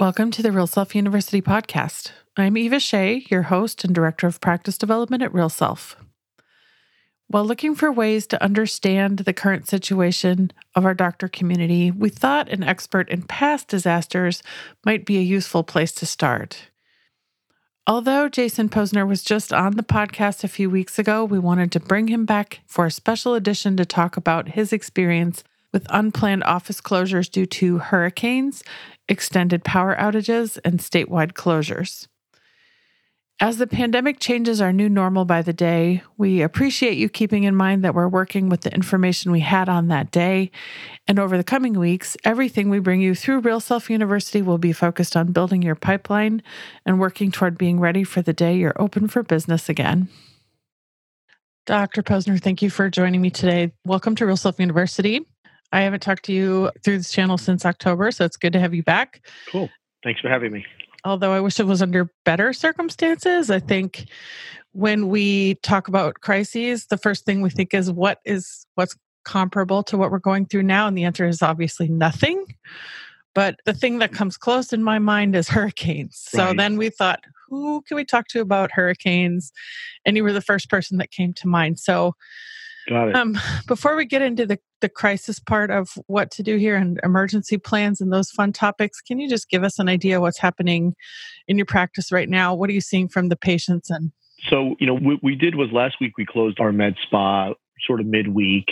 Welcome to the Real Self University podcast. I'm Eva Shea, your host and Director of Practice Development at Real Self. While looking for ways to understand the current situation of our doctor community, we thought an expert in past disasters might be a useful place to start. Although Jason Pozner was just on the podcast a few weeks ago, we wanted to bring him back for a special edition to talk about his experience with unplanned office closures due to hurricanes, extended power outages, and statewide closures. As the pandemic changes our new normal by the day, we appreciate you keeping in mind that we're working with the information we had on that day. And over the coming weeks, everything we bring you through Real Self University will be focused on building your pipeline and working toward being ready for the day you're open for business again. Dr. Pozner, thank you for joining me today. Welcome to Real Self University. I haven't talked to you through this channel since October, so it's good to have you back. Cool. Thanks for having me. Although I wish it was under better circumstances, I think when we talk about crises, the first thing we think is what is what's comparable to what we're going through now, and the answer is obviously nothing. But the thing that comes close in my mind is hurricanes. So right. then we thought, who can we talk to about hurricanes? And you were the first person that came to mind. So Got it. Um, before we get into the, the crisis part of what to do here and emergency plans and those fun topics, can you just give us an idea what's happening in your practice right now? What are you seeing from the patients and so, you know, what we did was last week we closed our med spa sort of midweek,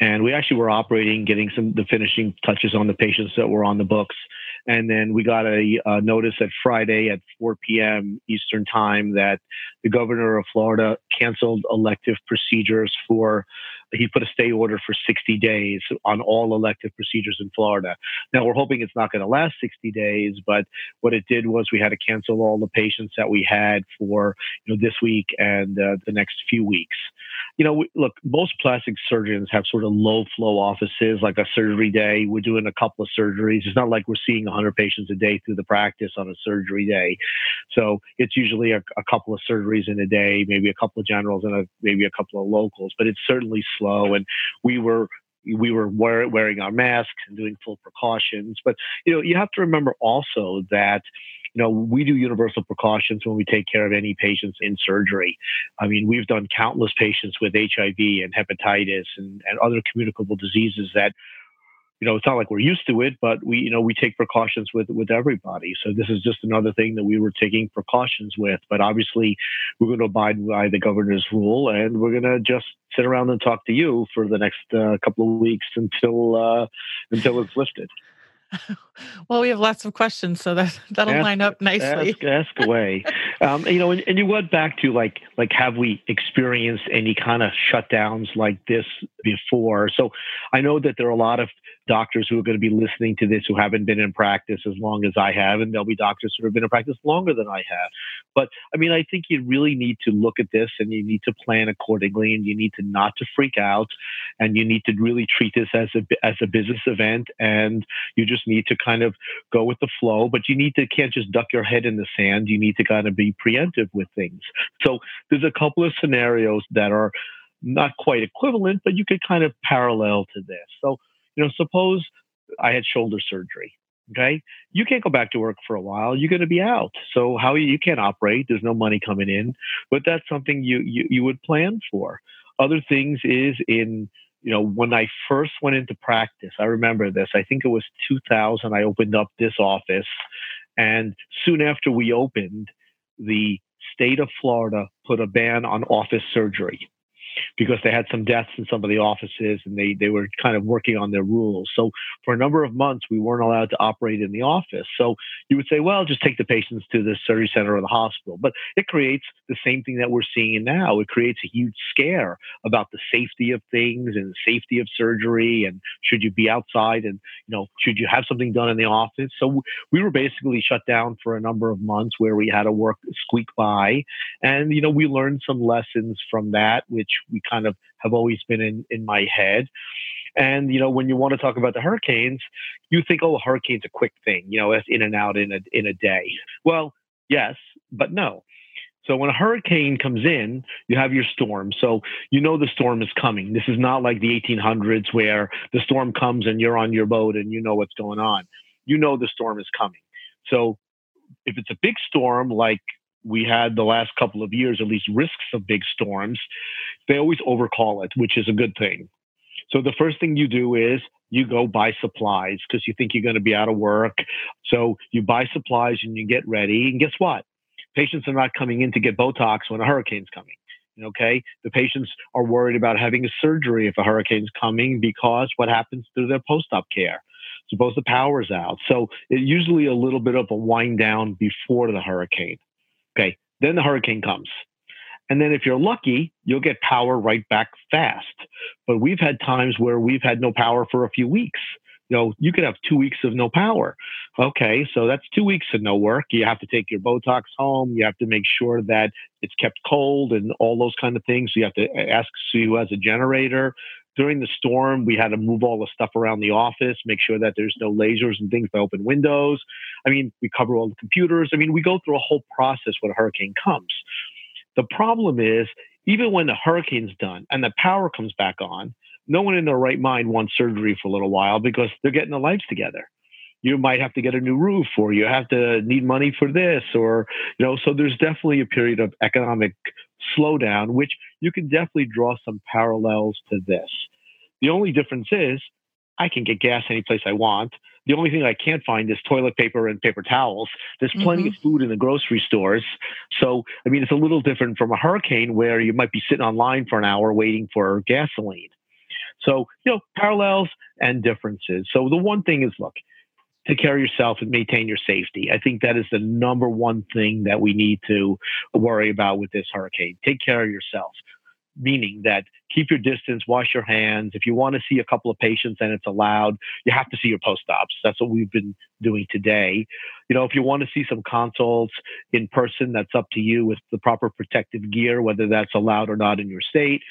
and we actually were operating, getting some the finishing touches on the patients that were on the books. And then we got a, a, notice at Friday at 4 p.m. Eastern Time that the governor of Florida canceled elective procedures for he put a stay order for 60 days on all elective procedures in Florida. Now we're hoping it's not going to last 60 days, but what it did was we had to cancel all the patients that we had for you know this week and uh, the next few weeks. You know, look, most plastic surgeons have sort of low flow offices, like a surgery day. We're doing a couple of surgeries. It's not like we're seeing 100 patients a day through the practice on a surgery day. So it's usually a, a couple of surgeries in a day, maybe a couple of generals and a, maybe a couple of locals, but it's certainly slow. And we were we were wearing our masks and doing full precautions. But you know, you have to remember also that you know, we do universal precautions when we take care of any patients in surgery. I mean, we've done countless patients with HIV and hepatitis and, and other communicable diseases that you know, it's not like we're used to it, but we, you know, we take precautions with with everybody. So this is just another thing that we were taking precautions with. But obviously, we're going to abide by the governor's rule, and we're going to just sit around and talk to you for the next uh, couple of weeks until uh, until it's lifted. well, we have lots of questions, so that that'll ask, line up nicely. Ask, ask away. um, you know, and, and, you went back to like like have we experienced any kind of shutdowns like this before? So I know that there are a lot of doctors who are going to be listening to this who haven't been in practice as long as I have, and there'll be doctors who have been in practice longer than I have. But I mean, I think you really need to look at this and you need to plan accordingly, and you need to not to freak out, and you need to really treat this as a as a business event, and you just need to kind of go with the flow. But you need to can't just duck your head in the sand. You need to kind of be preemptive with things. So there's a couple of scenarios that are not quite equivalent, but you could kind of parallel to this. So you know, suppose I had shoulder surgery. Okay. You can't go back to work for a while. You're going to be out. So how you can't operate. There's no money coming in, but that's something you, you, you would plan for. Other things is in, you know, when I first went into practice, I remember this. I think it was 2000. I opened up this office, and soon after we opened, the state of Florida put a ban on office surgery because they had some deaths in some of the offices and they, they were kind of working on their rules. So for a number of months, we weren't allowed to operate in the office. So you would say, well, just take the patients to the surgery center or the hospital. But it creates the same thing that we're seeing now. It creates a huge scare about the safety of things and the safety of surgery and should you be outside and, you know, should you have something done in the office? So we were basically shut down for a number of months where we had to work squeak by. And, you know, we learned some lessons from that, which we kind of have always been in, in my head. And, you know, when you want to talk about the hurricanes, you think, oh, a hurricane's a quick thing, you know, it's in and out in a, in a day. Well, yes, but no. So when a hurricane comes in, you have your storm. So you know the storm is coming. This is not like the 1800s where the storm comes and you're on your boat and you know what's going on. You know the storm is coming. So if it's a big storm like we had the last couple of years, at least risks of big storms, they always overcall it, which is a good thing. So the first thing you do is you go buy supplies because you think you're going to be out of work. So you buy supplies and you get ready. And guess what? Patients are not coming in to get Botox when a hurricane's coming. Okay. The patients are worried about having a surgery if a hurricane's coming because what happens to their post op care? Suppose the power's out. So it's usually a little bit of a wind down before the hurricane. Okay. Then the hurricane comes. And then if you're lucky, you'll get power right back fast. But we've had times where we've had no power for a few weeks. You know, you could have two weeks of no power. Okay, so that's two weeks of no work. You have to take your Botox home. You have to make sure that it's kept cold and all those kind of things. You have to ask see who has a generator. During the storm, we had to move all the stuff around the office, make sure that there's no lasers and things by open windows. I mean, we cover all the computers. I mean, we go through a whole process when a hurricane comes. The problem is, even when the hurricane's done and the power comes back on, no one in their right mind wants surgery for a little while because they're getting their lives together. You might have to get a new roof or you have to need money for this or, you know, so there's definitely a period of economic slowdown, which you can definitely draw some parallels to this. The only difference is I can get gas any place I want. The only thing I can't find is toilet paper and paper towels. There's plenty mm-hmm. of food in the grocery stores. So, I mean, it's a little different from a hurricane where you might be sitting online for an hour waiting for gasoline. So, you know, parallels and differences. So, the one thing is look, take care of yourself and maintain your safety. I think that is the number one thing that we need to worry about with this hurricane. Take care of yourself meaning that keep your distance, wash your hands. If you want to see a couple of patients and it's allowed, you have to see your post ops. That's what we've been doing today. You know, if you want to see some consults in person, that's up to you with the proper protective gear, whether that's allowed or not in your state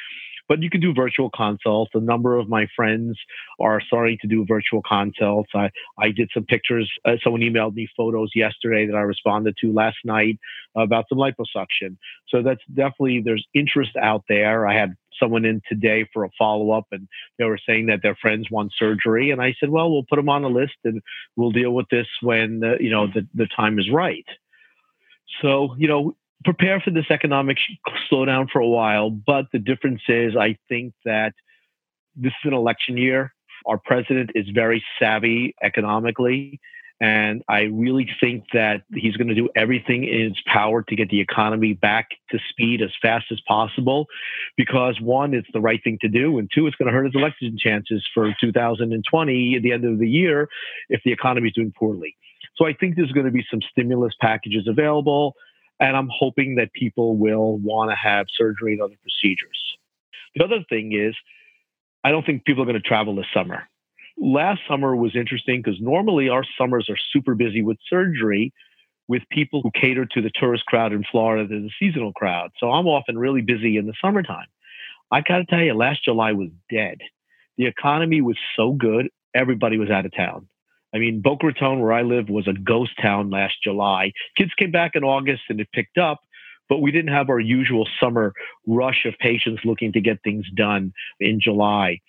but you can do virtual consults. A number of my friends are starting to do virtual consults. I, I did some pictures. Uh, someone emailed me photos yesterday that I responded to last night about some liposuction. So that's definitely, there's interest out there. I had someone in today for a follow up and they were saying that their friends want surgery. And I said, well, we'll put them on a list and we'll deal with this when, uh, you know, the, the time is right. So, you know, prepare for this economic slowdown for a while. But the difference is, I think that this is an election year. Our president is very savvy economically. And I really think that he's going to do everything in his power to get the economy back to speed as fast as possible because one, it's the right thing to do. And two, it's going to hurt his election chances for 2020 at the end of the year if the economy is doing poorly. So I think there's going to be some stimulus packages available. And I'm hoping that people will want to have surgery and other procedures. The other thing is, I don't think people are going to travel this summer. Last summer was interesting because normally our summers are super busy with surgery with people who cater to the tourist crowd in Florida the seasonal crowd. So I'm often really busy in the summertime. I got to tell you, last July was dead. The economy was so good, everybody was out of town. I mean, Boca Raton, where I live, was a ghost town last July. Kids came back in August and it picked up, but we didn't have our usual summer rush of patients looking to get things done in July.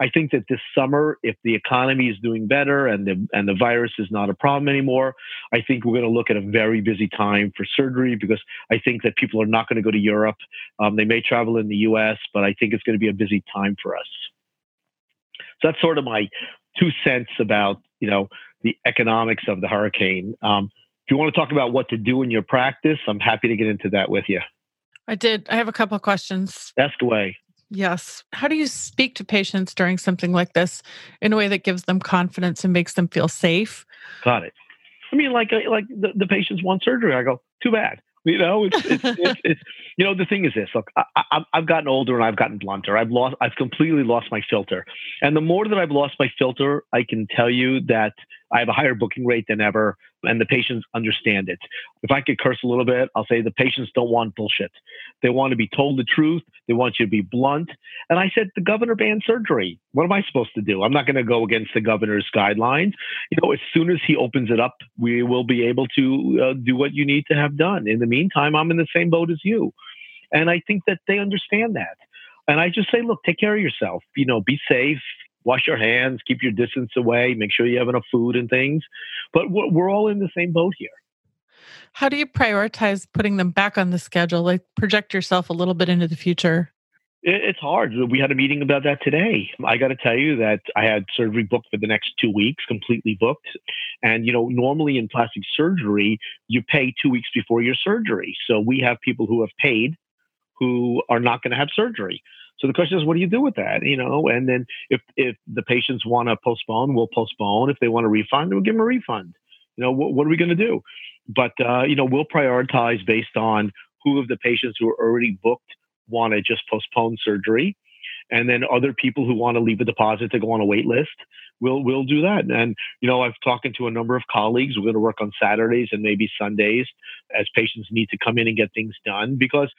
I think that this summer, if the economy is doing better and the and the virus is not a problem anymore, I think we're going to look at a very busy time for surgery because I think that people are not going to go to Europe. Um, they may travel in the U.S., but I think it's going to be a busy time for us. So that's sort of my two cents about you know the economics of the hurricane. Um, if you want to talk about what to do in your practice, I'm happy to get into that with you. I did. I have a couple of questions. Ask away. Yes. How do you speak to patients during something like this in a way that gives them confidence and makes them feel safe? Got it. I mean, like like the, the patients want surgery. I go, too bad. You know, it's, it's, it's, it's, you know, the thing is this, look, I, have gotten older and I've gotten blunter. I've lost, I've completely lost my filter. And the more that I've lost my filter, I can tell you that I have a higher booking rate than ever, and the patients understand it. If I could curse a little bit, I'll say the patients don't want bullshit. They want to be told the truth. They want you to be blunt. And I said, the governor banned surgery. What am I supposed to do? I'm not going to go against the governor's guidelines. You know, as soon as he opens it up, we will be able to uh, do what you need to have done. In the meantime, I'm in the same boat as you. And I think that they understand that. And I just say, look, take care of yourself. You know, be safe wash your hands, keep your distance away, make sure you have enough food and things. But we're, we're all in the same boat here. How do you prioritize putting them back on the schedule? Like project yourself a little bit into the future. It's hard. We had a meeting about that today. I got to tell you that I had surgery booked for the next two weeks, completely booked. And, you know, normally in plastic surgery, you pay two weeks before your surgery. So we have people who have paid who are not going to have surgery. So the question is, what do you do with that? You know, and then if if the patients want to postpone, we'll postpone. If they want a refund, we'll give them a refund. You know, what, what are we going to do? But uh, you know, we'll prioritize based on who of the patients who are already booked want to just postpone surgery, and then other people who want to leave a deposit to go on a wait list. We'll we'll do that. And you know, I've talked to a number of colleagues. We're going to work on Saturdays and maybe Sundays as patients need to come in and get things done because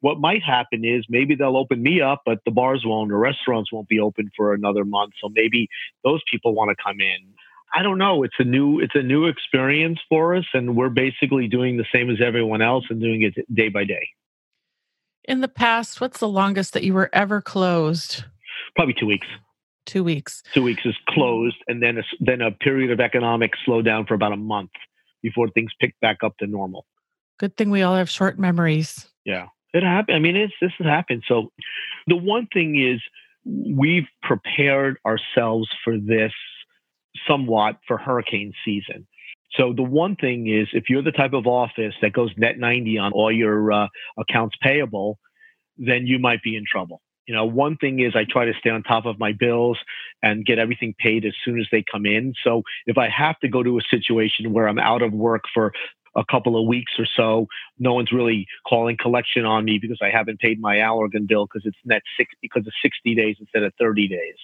what might happen is maybe they'll open me up, but the bars won't, or restaurants won't be open for another month. So maybe those people want to come in. I don't know. It's a new it's a new experience for us, and we're basically doing the same as everyone else and doing it day by day. In the past, what's the longest that you were ever closed? Probably two weeks. Two weeks. Two weeks is closed, and then a, then a period of economic slowdown for about a month before things pick back up to normal. Good thing we all have short memories. Yeah. It happened. I mean, it's, this has happened. So the one thing is we've prepared ourselves for this somewhat for hurricane season. So the one thing is if you're the type of office that goes net 90 on all your uh, accounts payable, then you might be in trouble. You know, one thing is I try to stay on top of my bills and get everything paid as soon as they come in. So if I have to go to a situation where I'm out of work for a couple of weeks or so, no one's really calling collection on me because I haven't paid my Allergan bill because it's net six because of 60 days instead of 30 days.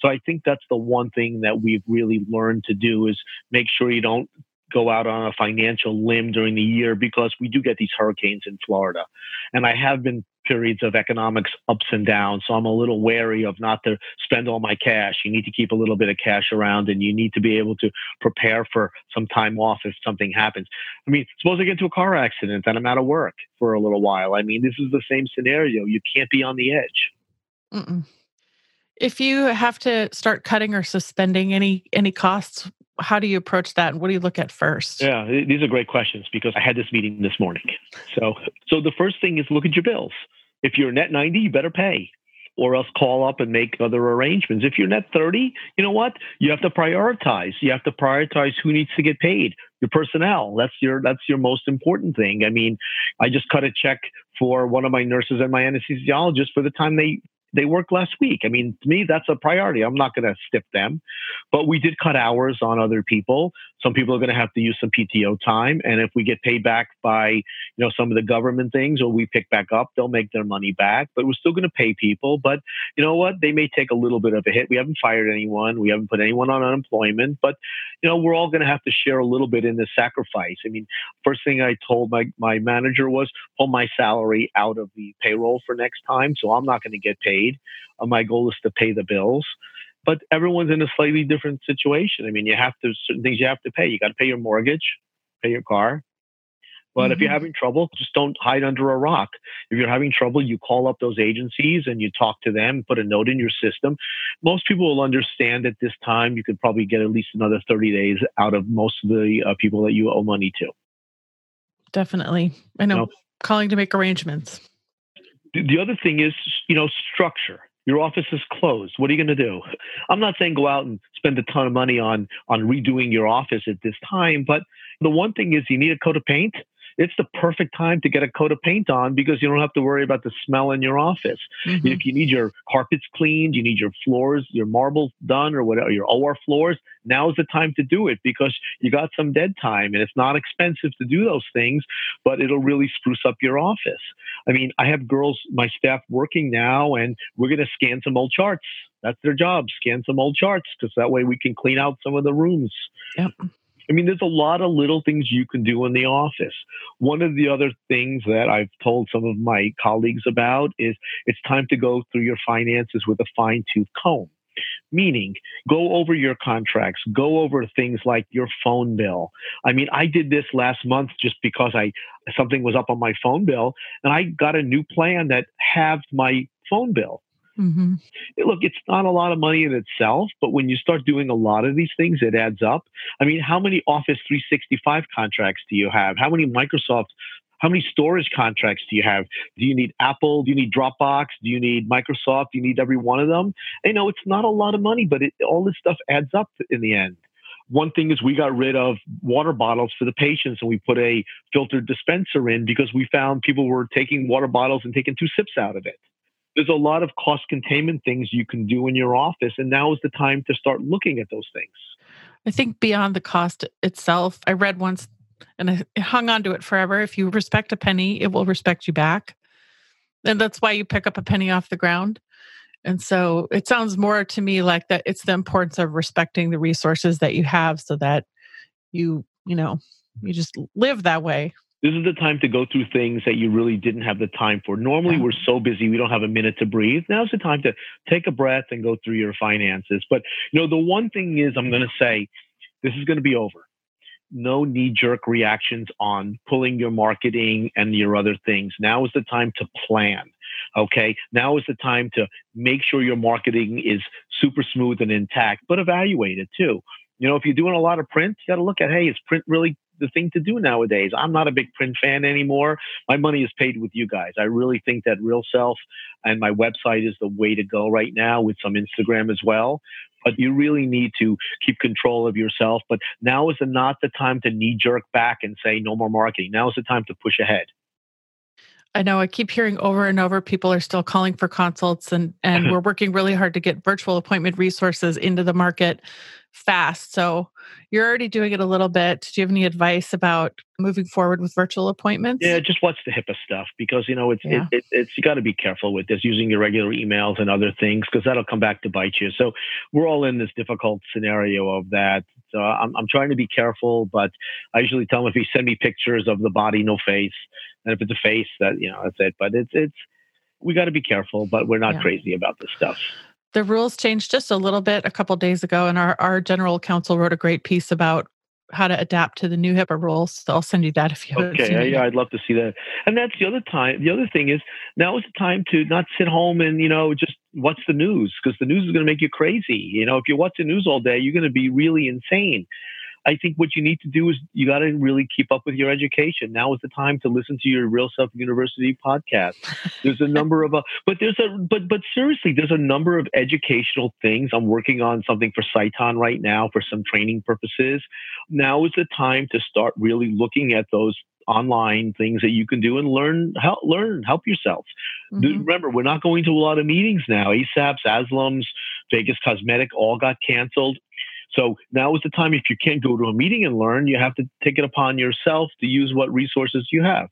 So I think that's the one thing that we've really learned to do is make sure you don't go out on a financial limb during the year because we do get these hurricanes in Florida. And I have been periods of economics ups and downs. So I'm a little wary of not to spend all my cash. You need to keep a little bit of cash around and you need to be able to prepare for some time off if something happens. I mean, suppose I get into a car accident and I'm out of work for a little while. I mean, this is the same scenario. You can't be on the edge. Mm-mm. If you have to start cutting or suspending any any costs, how do you approach that and what do you look at first yeah these are great questions because i had this meeting this morning so so the first thing is look at your bills if you're net 90, you better pay or else call up and make other arrangements. If you're net 30, you know what? You have to prioritize. You have to prioritize who needs to get paid. Your personnel. That's your that's your most important thing. I mean, I just cut a check for one of my nurses and my anesthesiologist for the time they they worked last week. I mean, to me, that's a priority. I'm not going to stiff them, but we did cut hours on other people. Some people are going to have to use some PTO time, and if we get paid back by you know some of the government things, or we pick back up, they'll make their money back. But we're still going to pay people. But you know what? They may take a little bit of a hit. We haven't fired anyone. We haven't put anyone on unemployment, but you know we're all going to have to share a little bit in this sacrifice. I mean, first thing I told my my manager was pull my salary out of the payroll for next time, so I'm not going to get paid paid. Uh, my goal is to pay the bills. But everyone's in a slightly different situation. I mean, you have to certain things you have to pay. You got to pay your mortgage, pay your car. But mm-hmm. if you're mm-hmm. having trouble, just don't hide under a rock. If you're having trouble, you call up those agencies and you talk to them, put a note in your system. Most people will understand at this time you could probably get at least another 30 days out of most of the uh, people that you owe money to. Definitely. I know. Calling to make arrangements. The other thing is, you know, structure. Your office is closed. What are you going to do? I'm not saying go out and spend a ton of money on on redoing your office at this time, but the one thing is you need a coat of paint it's the perfect time to get a coat of paint on because you don't have to worry about the smell in your office. Mm-hmm. If you need your carpets cleaned, you need your floors, your marbles done, or whatever, your OR floors, now is the time to do it because you got some dead time and it's not expensive to do those things, but it'll really spruce up your office. I mean, I have girls, my staff working now, and we're going to scan some old charts. That's their job, scan some old charts because that way we can clean out some of the rooms. Yep. I mean, there's a lot of little things you can do in the office. One of the other things that I've told some of my colleagues about is it's time to go through your finances with a fine tooth comb. Meaning, go over your contracts, go over things like your phone bill. I mean, I did this last month just because I something was up on my phone bill, and I got a new plan that halved my phone bill. Mm-hmm. Look, it's not a lot of money in itself, but when you start doing a lot of these things, it adds up. I mean, how many Office 365 contracts do you have? How many Microsoft how many storage contracts do you have? Do you need Apple? Do you need Dropbox? Do you need Microsoft? Do you need every one of them? You know, it's not a lot of money, but it, all this stuff adds up in the end. One thing is we got rid of water bottles for the patients and we put a filtered dispenser in because we found people were taking water bottles and taking two sips out of it there's a lot of cost containment things you can do in your office and now is the time to start looking at those things i think beyond the cost itself i read once and i hung on to it forever if you respect a penny it will respect you back and that's why you pick up a penny off the ground and so it sounds more to me like that it's the importance of respecting the resources that you have so that you you know you just live that way this is the time to go through things that you really didn't have the time for. Normally, we're so busy, we don't have a minute to breathe. Now's the time to take a breath and go through your finances. But, you know, the one thing is, I'm going to say, this is going to be over. No knee jerk reactions on pulling your marketing and your other things. Now is the time to plan. Okay. Now is the time to make sure your marketing is super smooth and intact, but evaluate it too. You know, if you're doing a lot of print, you got to look at, hey, is print really the thing to do nowadays. I'm not a big print fan anymore. My money is paid with you guys. I really think that Real Self and my website is the way to go right now with some Instagram as well. But you really need to keep control of yourself. But now is not the time to knee jerk back and say no more marketing. Now is the time to push ahead. I know I keep hearing over and over people are still calling for consults and and mm-hmm. we're working really hard to get virtual appointment resources into the market fast. So you're already doing it a little bit. Do you have any advice about moving forward with virtual appointments? Yeah, just watch the HIPAA stuff because you know it's yeah. it, it, it's you got to be careful with this using your regular emails and other things because that'll come back to bite you. So we're all in this difficult scenario of that. So I'm I'm trying to be careful, but I usually tell them if you send me pictures of the body, no face, and if it's a face, that you know that's it. But it's it's we got to be careful, but we're not yeah. crazy about this stuff the rules changed just a little bit a couple days ago, and our, our general counsel wrote a great piece about how to adapt to the new HIPAA rules. So I'll send you that if you okay. Yeah, yeah, I'd love to see that. And that's the other time. The other thing is now is the time to not sit home and you know just watch the news because the news is going to make you crazy. You know, if you watch the news all day, you're going to be really insane. I think what you need to do is you got to really keep up with your education. Now is the time to listen to your Real Self University podcast. There's a number of, uh, but there's a, but but seriously, there's a number of educational things. I'm working on something for Sciton right now for some training purposes. Now is the time to start really looking at those online things that you can do and learn help learn help yourself. Mm-hmm. Remember, we're not going to a lot of meetings now. ASAPs, ASLMs, Vegas Cosmetic all got canceled. So now is the time, if you can't go to a meeting and learn, you have to take it upon yourself to use what resources you have.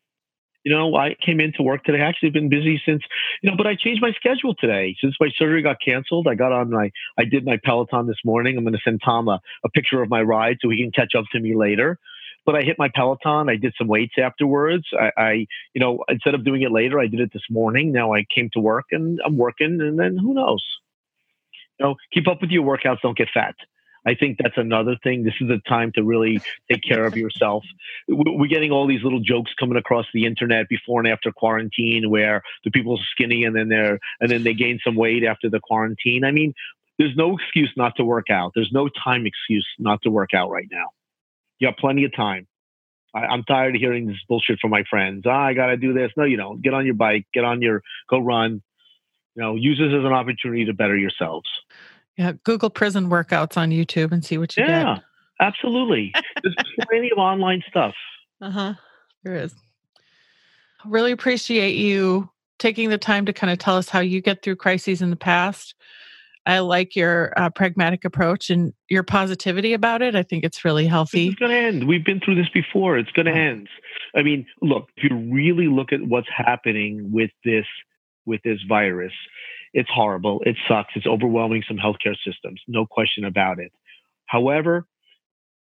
You know, I came into work today. I actually been busy since, you know, but I changed my schedule today. Since my surgery got canceled, I got on my, I did my Peloton this morning. I'm going to send Tom a, a picture of my ride so he can catch up to me later but I hit my Peloton. I did some weights afterwards. I, I, you know, instead of doing it later, I did it this morning. Now I came to work and I'm working, and then who knows? You know, keep up with your workouts. Don't get fat. I think that's another thing. This is a time to really take care of yourself. We're getting all these little jokes coming across the internet before and after quarantine, where the people are skinny and then they're and then they gain some weight after the quarantine. I mean, there's no excuse not to work out. There's no time excuse not to work out right now. You have plenty of time. I, am tired of hearing this bullshit from my friends. Oh, I got to do this. No, you don't. Get on your bike. Get on your go run. You know, use this as an opportunity to better yourselves. Yeah, Google prison workouts on YouTube and see what you yeah, get. Yeah, absolutely. There's plenty of online stuff. Uh huh. There is. Really appreciate you taking the time to kind of tell us how you get through crises in the past. I like your uh, pragmatic approach and your positivity about it. I think it's really healthy. It's going to end. We've been through this before. It's going to end. I mean, look, if you really look at what's happening with this with this virus, it's horrible. It sucks. It's overwhelming some healthcare systems. No question about it. However,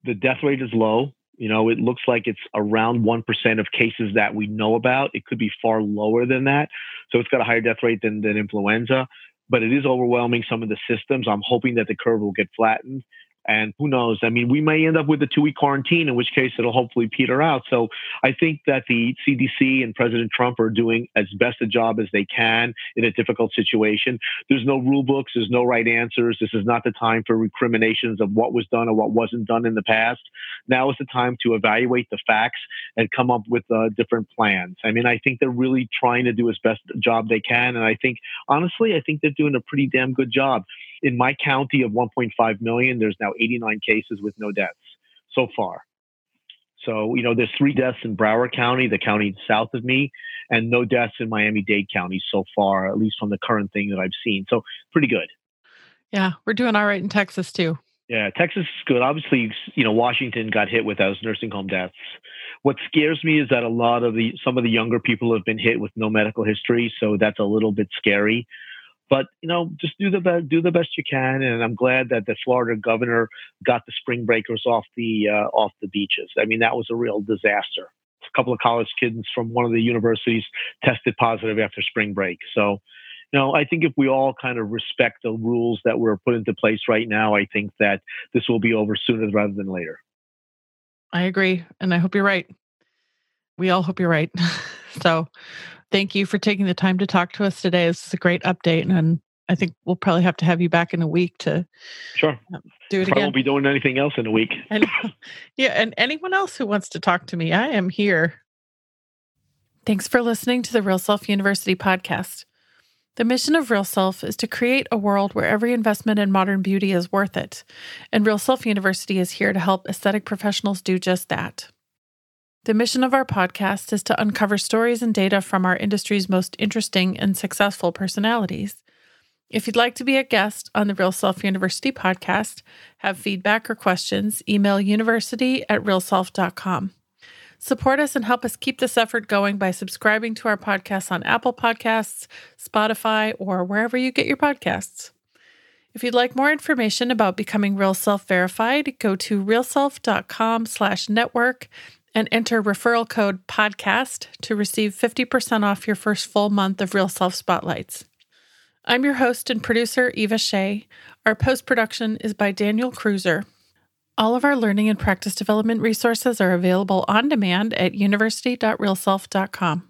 the death rate is low. You know, it looks like it's around 1% of cases that we know about. It could be far lower than that. So it's got a higher death rate than, than influenza, but it is overwhelming some of the systems. I'm hoping that the curve will get flattened. And who knows? I mean, we may end up with a two week quarantine, in which case it'll hopefully peter out. So I think that the CDC and President Trump are doing as best a job as they can in a difficult situation. There's no rule books, there's no right answers. This is not the time for recriminations of what was done or what wasn't done in the past. Now is the time to evaluate the facts and come up with uh, different plans. I mean, I think they're really trying to do as best a job they can. And I think, honestly, I think they're doing a pretty damn good job. In my county of 1.5 million, there's now 89 cases with no deaths so far. So, you know, there's three deaths in Broward County, the county south of me, and no deaths in Miami Dade County so far, at least from the current thing that I've seen. So, pretty good. Yeah, we're doing all right in Texas too. Yeah, Texas is good. Obviously, you know, Washington got hit with those nursing home deaths. What scares me is that a lot of the some of the younger people have been hit with no medical history, so that's a little bit scary. But you know, just do the best, do the best you can. And I'm glad that the Florida governor got the spring breakers off the uh, off the beaches. I mean, that was a real disaster. A couple of college kids from one of the universities tested positive after spring break. So, you know, I think if we all kind of respect the rules that were put into place right now, I think that this will be over sooner rather than later. I agree, and I hope you're right. We all hope you're right. so, thank you for taking the time to talk to us today. This is a great update, and I think we'll probably have to have you back in a week to sure um, do it I again. won't be doing anything else in a week. And, yeah, and anyone else who wants to talk to me, I am here. Thanks for listening to the Real Self University podcast. The mission of Real Self is to create a world where every investment in modern beauty is worth it, and Real Self University is here to help aesthetic professionals do just that. The mission of our podcast is to uncover stories and data from our industry's most interesting and successful personalities. If you'd like to be a guest on the Real Self University podcast, have feedback or questions, email university at realself.com. Support us and help us keep this effort going by subscribing to our podcasts on Apple Podcasts, Spotify, or wherever you get your podcasts. If you'd like more information about becoming Real Self verified, go to realself.com slash network and enter referral code podcast to receive 50% off your first full month of Real Self Spotlights. I'm your host and producer, Eva Shea. Our post production is by Daniel Cruiser. All of our learning and practice development resources are available on demand at university.realself.com.